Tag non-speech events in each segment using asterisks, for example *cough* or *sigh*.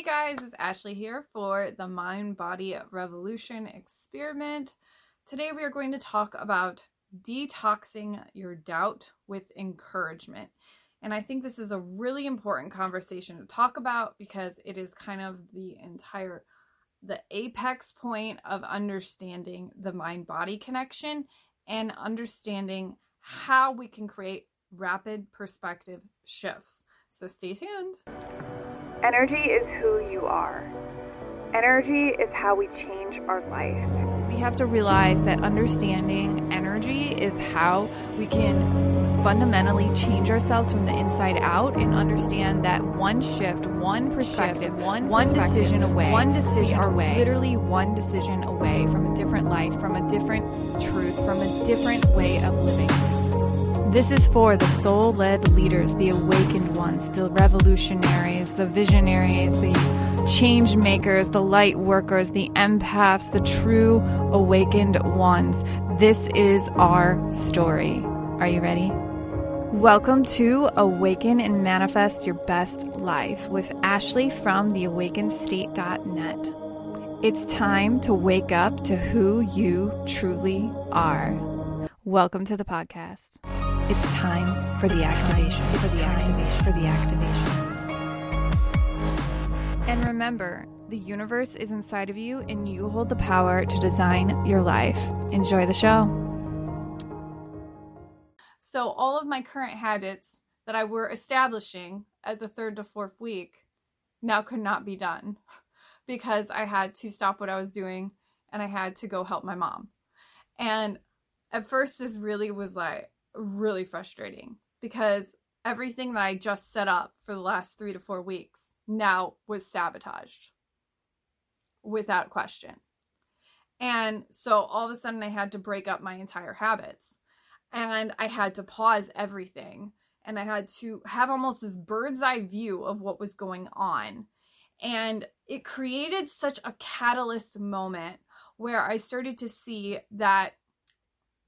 Hey guys, it's Ashley here for the Mind Body Revolution experiment. Today we are going to talk about detoxing your doubt with encouragement. And I think this is a really important conversation to talk about because it is kind of the entire the apex point of understanding the mind body connection and understanding how we can create rapid perspective shifts. So stay tuned. Energy is who you are. Energy is how we change our life. We have to realize that understanding energy is how we can fundamentally change ourselves from the inside out and understand that one shift, one perspective, shift, one, one perspective, decision away, one decision away, literally one decision away from a different life, from a different truth, from a different way of living. This is for the soul led leaders, the awakened ones, the revolutionaries, the visionaries, the change makers, the light workers, the empaths, the true awakened ones. This is our story. Are you ready? Welcome to Awaken and Manifest Your Best Life with Ashley from theawakenedstate.net. It's time to wake up to who you truly are. Welcome to the podcast. It's time for the it's activation. Time. It's the activation. For the activation. And remember, the universe is inside of you and you hold the power to design your life. Enjoy the show. So, all of my current habits that I were establishing at the third to fourth week now could not be done *laughs* because I had to stop what I was doing and I had to go help my mom. And at first, this really was like, really frustrating because everything that I just set up for the last three to four weeks now was sabotaged without question. And so all of a sudden, I had to break up my entire habits and I had to pause everything and I had to have almost this bird's eye view of what was going on. And it created such a catalyst moment where I started to see that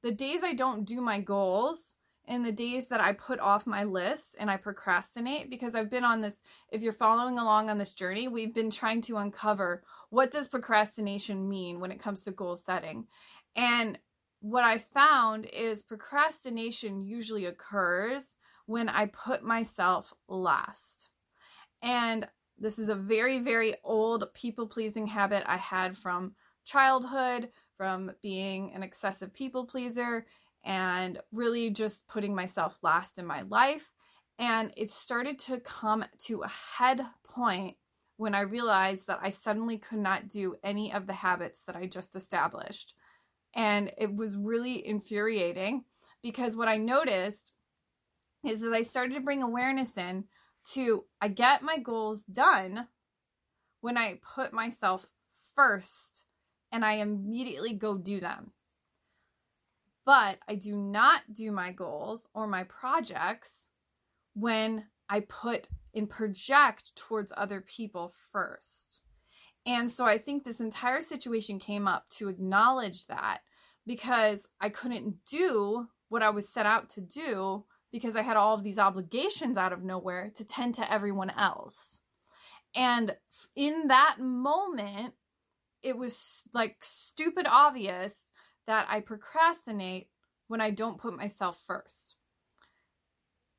the days I don't do my goals and the days that I put off my list and I procrastinate because I've been on this if you're following along on this journey, we've been trying to uncover what does procrastination mean when it comes to goal setting. And what I found is procrastination usually occurs when I put myself last. And this is a very, very old people pleasing habit I had from childhood, from being an excessive people pleaser and really just putting myself last in my life. And it started to come to a head point when I realized that I suddenly could not do any of the habits that I just established. And it was really infuriating because what I noticed is that I started to bring awareness in to I get my goals done when I put myself first and I immediately go do them. But I do not do my goals or my projects when I put and project towards other people first. And so I think this entire situation came up to acknowledge that because I couldn't do what I was set out to do because I had all of these obligations out of nowhere to tend to everyone else. And in that moment, it was like stupid obvious that I procrastinate when I don't put myself first.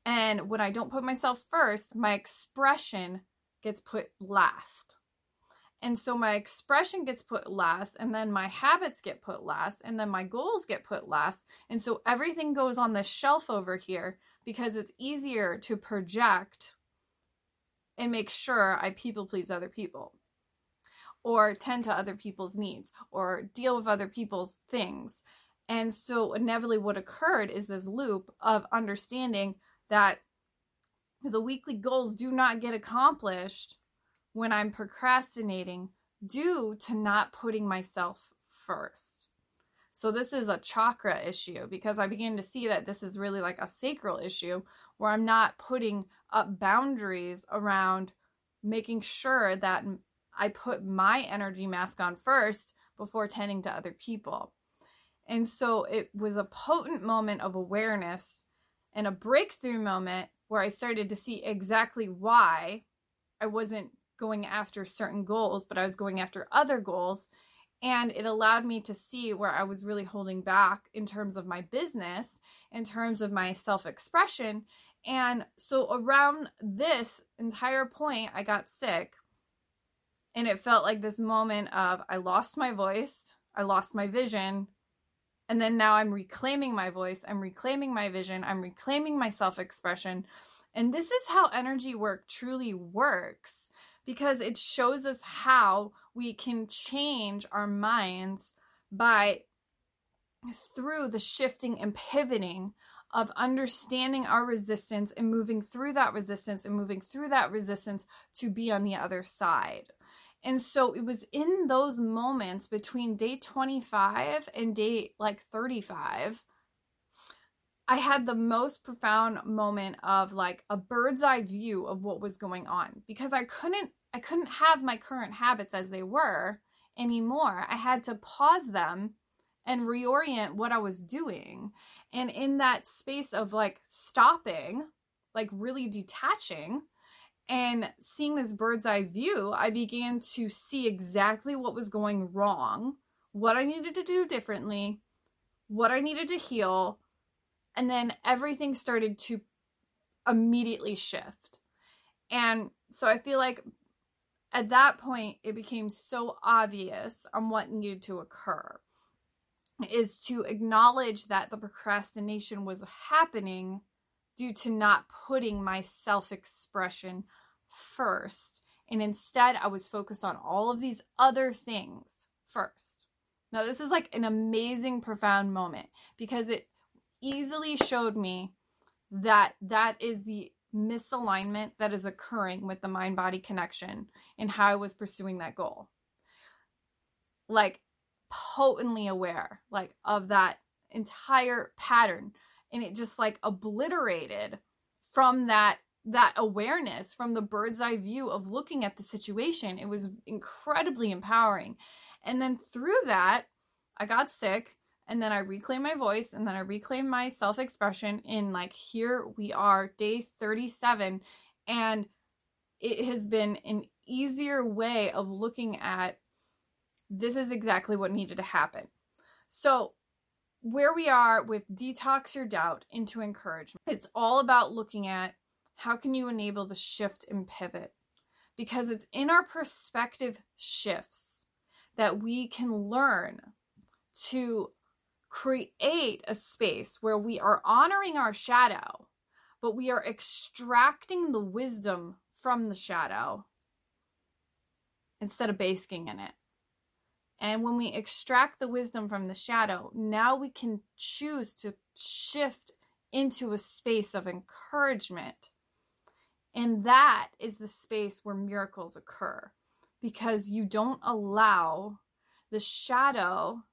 And when I don't put myself first, my expression gets put last. And so my expression gets put last, and then my habits get put last, and then my goals get put last. And so everything goes on the shelf over here because it's easier to project and make sure I people please other people or tend to other people's needs or deal with other people's things. And so, inevitably, what occurred is this loop of understanding that the weekly goals do not get accomplished when I'm procrastinating due to not putting myself first. So, this is a chakra issue because I began to see that this is really like a sacral issue where I'm not putting up boundaries around making sure that I put my energy mask on first before tending to other people. And so it was a potent moment of awareness and a breakthrough moment where I started to see exactly why I wasn't going after certain goals, but I was going after other goals. And it allowed me to see where I was really holding back in terms of my business, in terms of my self expression. And so around this entire point, I got sick. And it felt like this moment of I lost my voice, I lost my vision, and then now I'm reclaiming my voice, I'm reclaiming my vision, I'm reclaiming my self expression. And this is how energy work truly works because it shows us how we can change our minds by through the shifting and pivoting of understanding our resistance and moving through that resistance and moving through that resistance to be on the other side. And so it was in those moments between day 25 and day like 35 I had the most profound moment of like a bird's eye view of what was going on because I couldn't I couldn't have my current habits as they were anymore. I had to pause them and reorient what I was doing. And in that space of like stopping, like really detaching and seeing this bird's eye view, I began to see exactly what was going wrong, what I needed to do differently, what I needed to heal, and then everything started to immediately shift. And so I feel like at that point it became so obvious on what needed to occur is to acknowledge that the procrastination was happening due to not putting my self expression first. And instead, I was focused on all of these other things first. Now, this is like an amazing, profound moment because it easily showed me that that is the misalignment that is occurring with the mind body connection and how I was pursuing that goal. Like potently aware like of that entire pattern and it just like obliterated from that that awareness from the bird's eye view of looking at the situation it was incredibly empowering and then through that i got sick and then I reclaim my voice and then I reclaim my self expression in like here we are day 37 and it has been an easier way of looking at this is exactly what needed to happen. So where we are with detox your doubt into encouragement. It's all about looking at how can you enable the shift and pivot because it's in our perspective shifts that we can learn to create a space where we are honoring our shadow, but we are extracting the wisdom from the shadow instead of basking in it. And when we extract the wisdom from the shadow, now we can choose to shift into a space of encouragement. And that is the space where miracles occur because you don't allow the shadow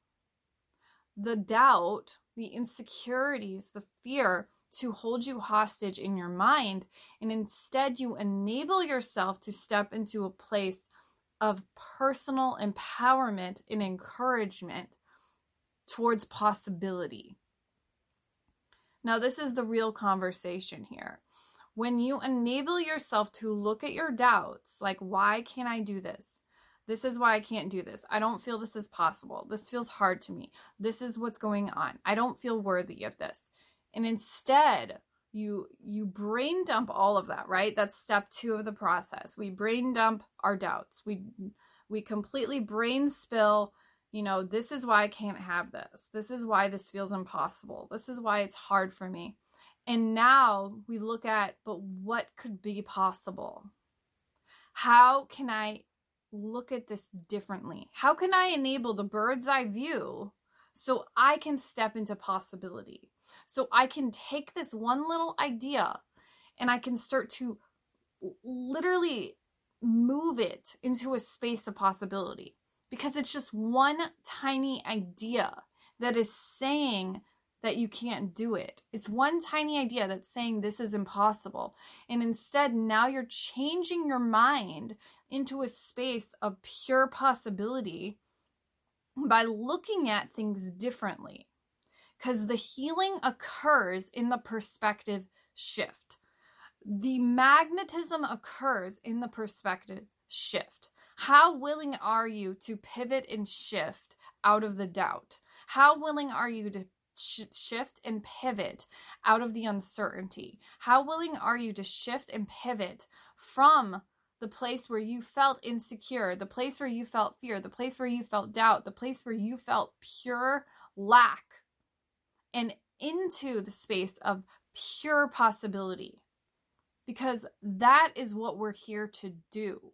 the doubt, the insecurities, the fear to hold you hostage in your mind. And instead, you enable yourself to step into a place of personal empowerment and encouragement towards possibility. Now, this is the real conversation here. When you enable yourself to look at your doubts, like, why can't I do this? This is why I can't do this. I don't feel this is possible. This feels hard to me. This is what's going on. I don't feel worthy of this. And instead, you you brain dump all of that, right? That's step 2 of the process. We brain dump our doubts. We we completely brain spill, you know, this is why I can't have this. This is why this feels impossible. This is why it's hard for me. And now we look at, but what could be possible? How can I look at this differently? How can I enable the bird's eye view so I can step into possibility? So I can take this one little idea and I can start to literally move it into a space of possibility because it's just one tiny idea that is saying that you can't do it. It's one tiny idea that's saying this is impossible. And instead, now you're changing your mind into a space of pure possibility by looking at things differently. Because the healing occurs in the perspective shift. The magnetism occurs in the perspective shift? How willing are you to pivot and shift out of the doubt? How willing are you to sh- shift and pivot out of the uncertainty? How willing are you to shift and pivot from the place where you felt insecure, the place where you felt fear, the place where you felt doubt, the place where you felt pure lack, and into the space of pure possibility? Because that is what we're here to do.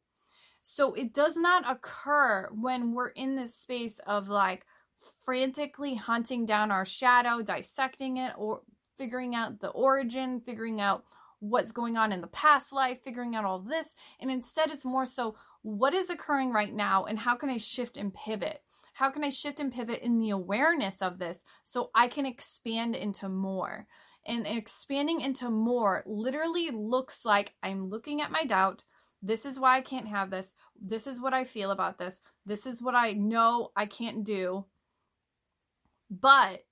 So it does not occur when we're in this space of like, frantically hunting down our shadow, dissecting it, or figuring out the origin, figuring out what's going on in the past life, figuring out all this. And instead, it's more so what is occurring right now and how can I shift and pivot? How can I shift and pivot in the awareness of this so I can expand into more? And expanding into more literally looks like I'm looking at my doubt. This is why I can't have this. This is what I feel about this. This is what I know I can't do. But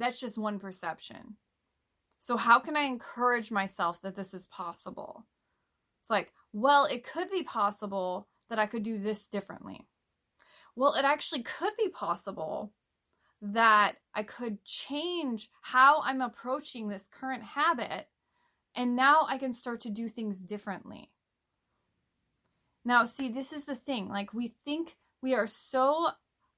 that's just one perception. So, how can I encourage myself that this is possible? It's like, well, it could be possible that I could do this differently. Well, it actually could be possible that I could change how I'm approaching this current habit, and now I can start to do things differently. Now, see, this is the thing. Like, we think we are so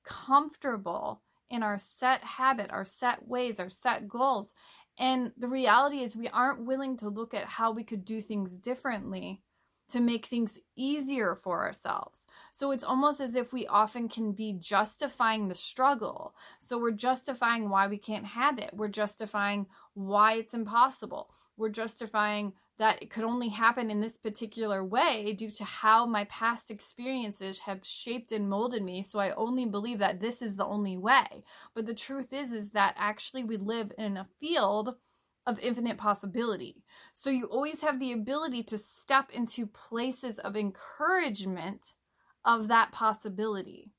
comfortable in our set habit, our set ways, our set goals. And the reality is, we aren't willing to look at how we could do things differently to make things easier for ourselves. So it's almost as if we often can be justifying the struggle. So we're justifying why we can't have it. We're justifying why it's impossible. We're justifying that it could only happen in this particular way due to how my past experiences have shaped and molded me so i only believe that this is the only way but the truth is is that actually we live in a field of infinite possibility so you always have the ability to step into places of encouragement of that possibility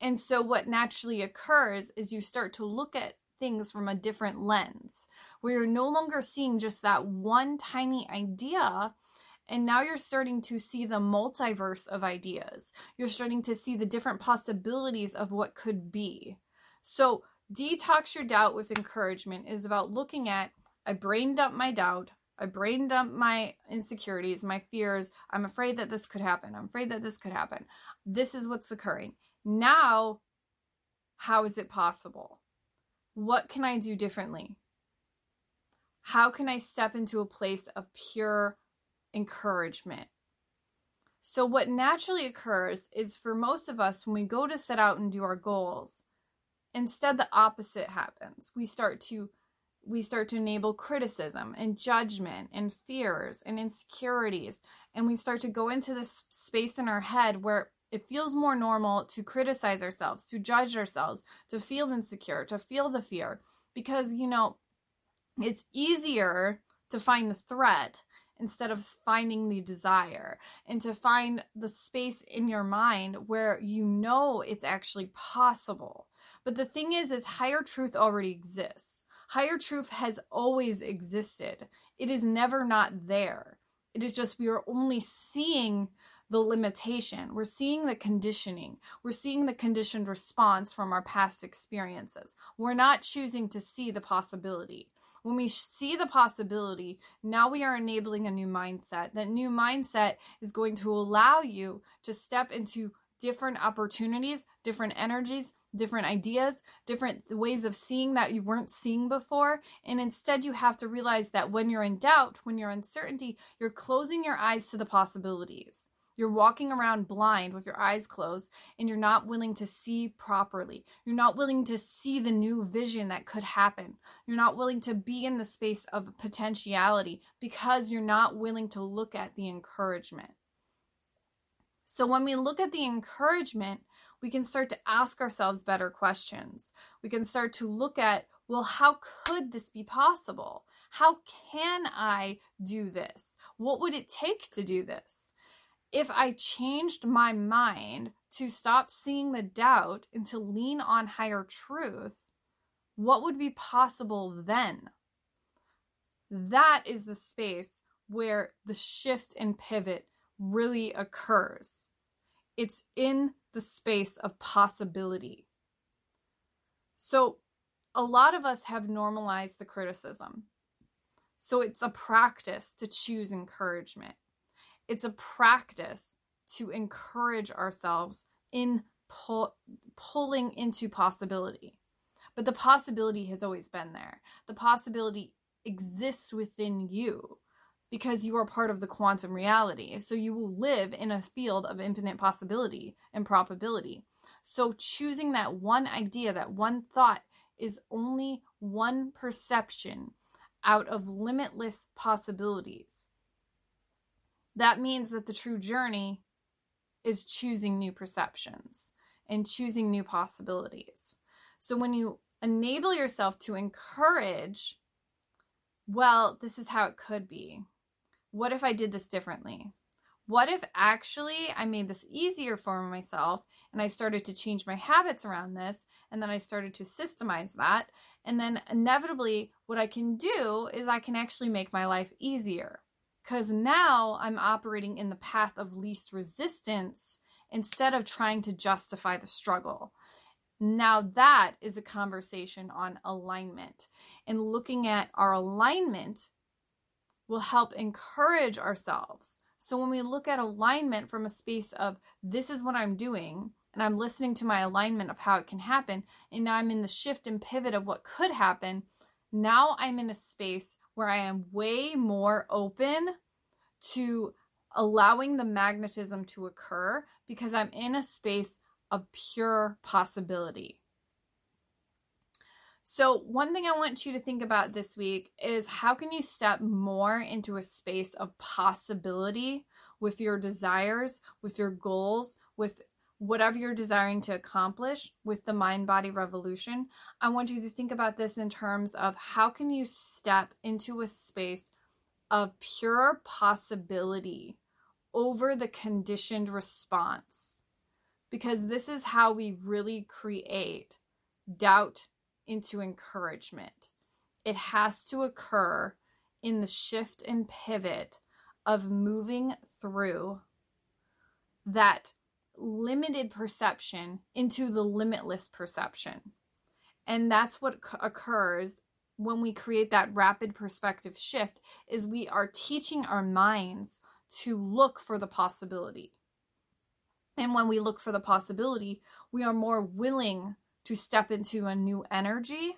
and so what naturally occurs is you start to look at things from a different lens, where you're no longer seeing just that one tiny idea. And now you're starting to see the multiverse of ideas. You're starting to see the different possibilities of what could be. So, detox your doubt with encouragement is about looking at I brain dump my doubt, I brain dump my insecurities, my fears. I'm afraid that this could happen. I'm afraid that this could happen. This is what's occurring. Now, how is it possible? What can I do differently? How can I step into a place of pure encouragement? So, what naturally occurs is for most of us, when we go to set out and do our goals, instead the opposite happens. We start to we start to enable criticism and judgment and fears and insecurities and we start to go into this space in our head where it feels more normal to criticize ourselves, to judge ourselves, to feel insecure, to feel the fear, because, you know, it's easier to find the threat instead of finding the desire and to find the space in your mind where you know it's actually possible. But the thing is is higher truth already exists. Higher truth has always existed. It is never not there. It is just we are only seeing the limitation. We're seeing the conditioning. We're seeing the conditioned response from our past experiences. We're not choosing to see the possibility. When we see the possibility, now we are enabling a new mindset. That new mindset is going to allow you to step into different opportunities, different energies, different ideas, different ways of seeing that you weren't seeing before. And instead, you have to realize that when you're in doubt, when you're uncertainty, you're closing your eyes to the possibilities. You're walking around blind with your eyes closed and you're not willing to see properly. You're not willing to see the new vision that could happen. You're not willing to be in the space of potentiality because you're not willing to look at the encouragement. So, when we look at the encouragement, we can start to ask ourselves better questions. We can start to look at, well, how could this be possible? How can I do this? What would it take to do this? if I changed my mind to stop seeing the doubt and to lean on higher truth, what would be possible then? That is the space where the shift and pivot really occurs. It's in the space of possibility. So, a lot of us have normalized the criticism. So, it's a practice to choose encouragement. It's a practice to encourage ourselves in pull, pulling into possibility. But the possibility has always been there. The possibility exists within you because you are part of the quantum reality. So you will live in a field of infinite possibility and probability. So choosing that one idea, that one thought, is only one perception out of limitless possibilities. That means that the true journey is choosing new perceptions and choosing new possibilities. So when you enable yourself to encourage, well, this is how it could be. What if I did this differently? What if actually I made this easier for myself and I started to change my habits around this and then I started to systemize that? And then inevitably, what I can do is I can actually make my life easier because now I'm operating in the path of least resistance instead of trying to justify the struggle. Now, that is a conversation on alignment. And looking at our alignment will help encourage ourselves. So, when we look at alignment from a space of this is what I'm doing, and I'm listening to my alignment of how it can happen, and now I'm in the shift and pivot of what could happen, now I'm in a space where I am way more open to allowing the magnetism to occur because I'm in a space of pure possibility. So, one thing I want you to think about this week is how can you step more into a space of possibility with your desires, with your goals, with whatever you're desiring to accomplish with the mind body revolution. I want you to think about this in terms of how can you step into a space of pure possibility over the conditioned response because this is how we really create doubt into encouragement. It has to occur in the shift and pivot of moving through that limited perception into the limitless perception. And that's what occurs when we create that rapid perspective shift is we are teaching our minds to look for the possibility. And when we look for the possibility, we are more willing to step into a new energy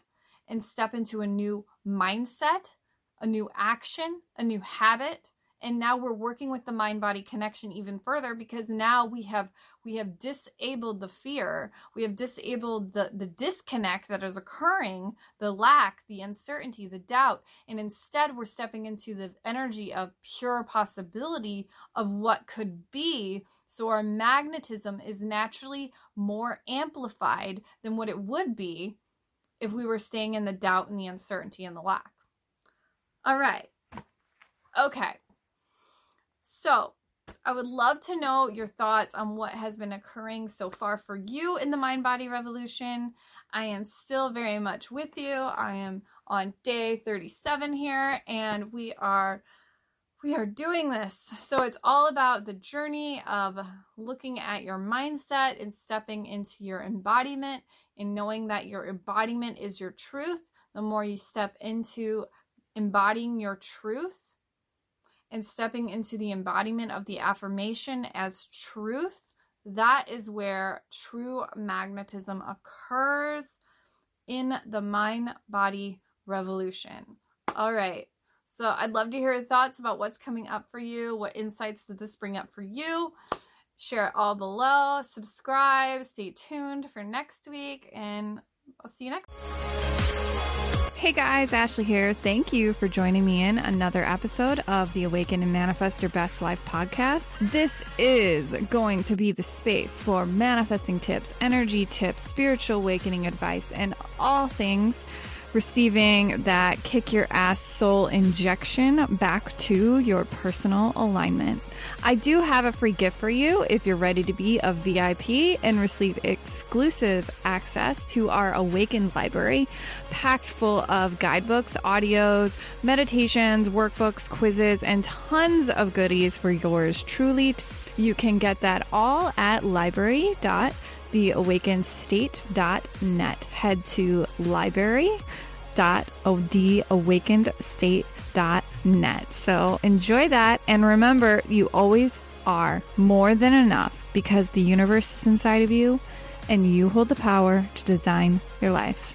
and step into a new mindset, a new action, a new habit. And now we're working with the mind body connection even further because now we have we have disabled the fear we have disabled the the disconnect that is occurring the lack the uncertainty the doubt and instead we're stepping into the energy of pure possibility of what could be so our magnetism is naturally more amplified than what it would be if we were staying in the doubt and the uncertainty and the lack all right okay so I would love to know your thoughts on what has been occurring so far for you in the mind body revolution. I am still very much with you. I am on day 37 here and we are we are doing this. So it's all about the journey of looking at your mindset and stepping into your embodiment and knowing that your embodiment is your truth. The more you step into embodying your truth, and stepping into the embodiment of the affirmation as truth, that is where true magnetism occurs in the mind body revolution. All right. So I'd love to hear your thoughts about what's coming up for you. What insights did this bring up for you? Share it all below. Subscribe. Stay tuned for next week, and I'll see you next. Hey guys, Ashley here. Thank you for joining me in another episode of the Awaken and Manifest Your Best Life podcast. This is going to be the space for manifesting tips, energy tips, spiritual awakening advice, and all things receiving that kick your ass soul injection back to your personal alignment. I do have a free gift for you if you're ready to be a VIP and receive exclusive access to our Awakened library, packed full of guidebooks, audios, meditations, workbooks, quizzes, and tons of goodies for yours truly. You can get that all at library.theawakenedstate.net. Head to library.theawakenedstate.net. So enjoy that. And remember, you always are more than enough because the universe is inside of you and you hold the power to design your life.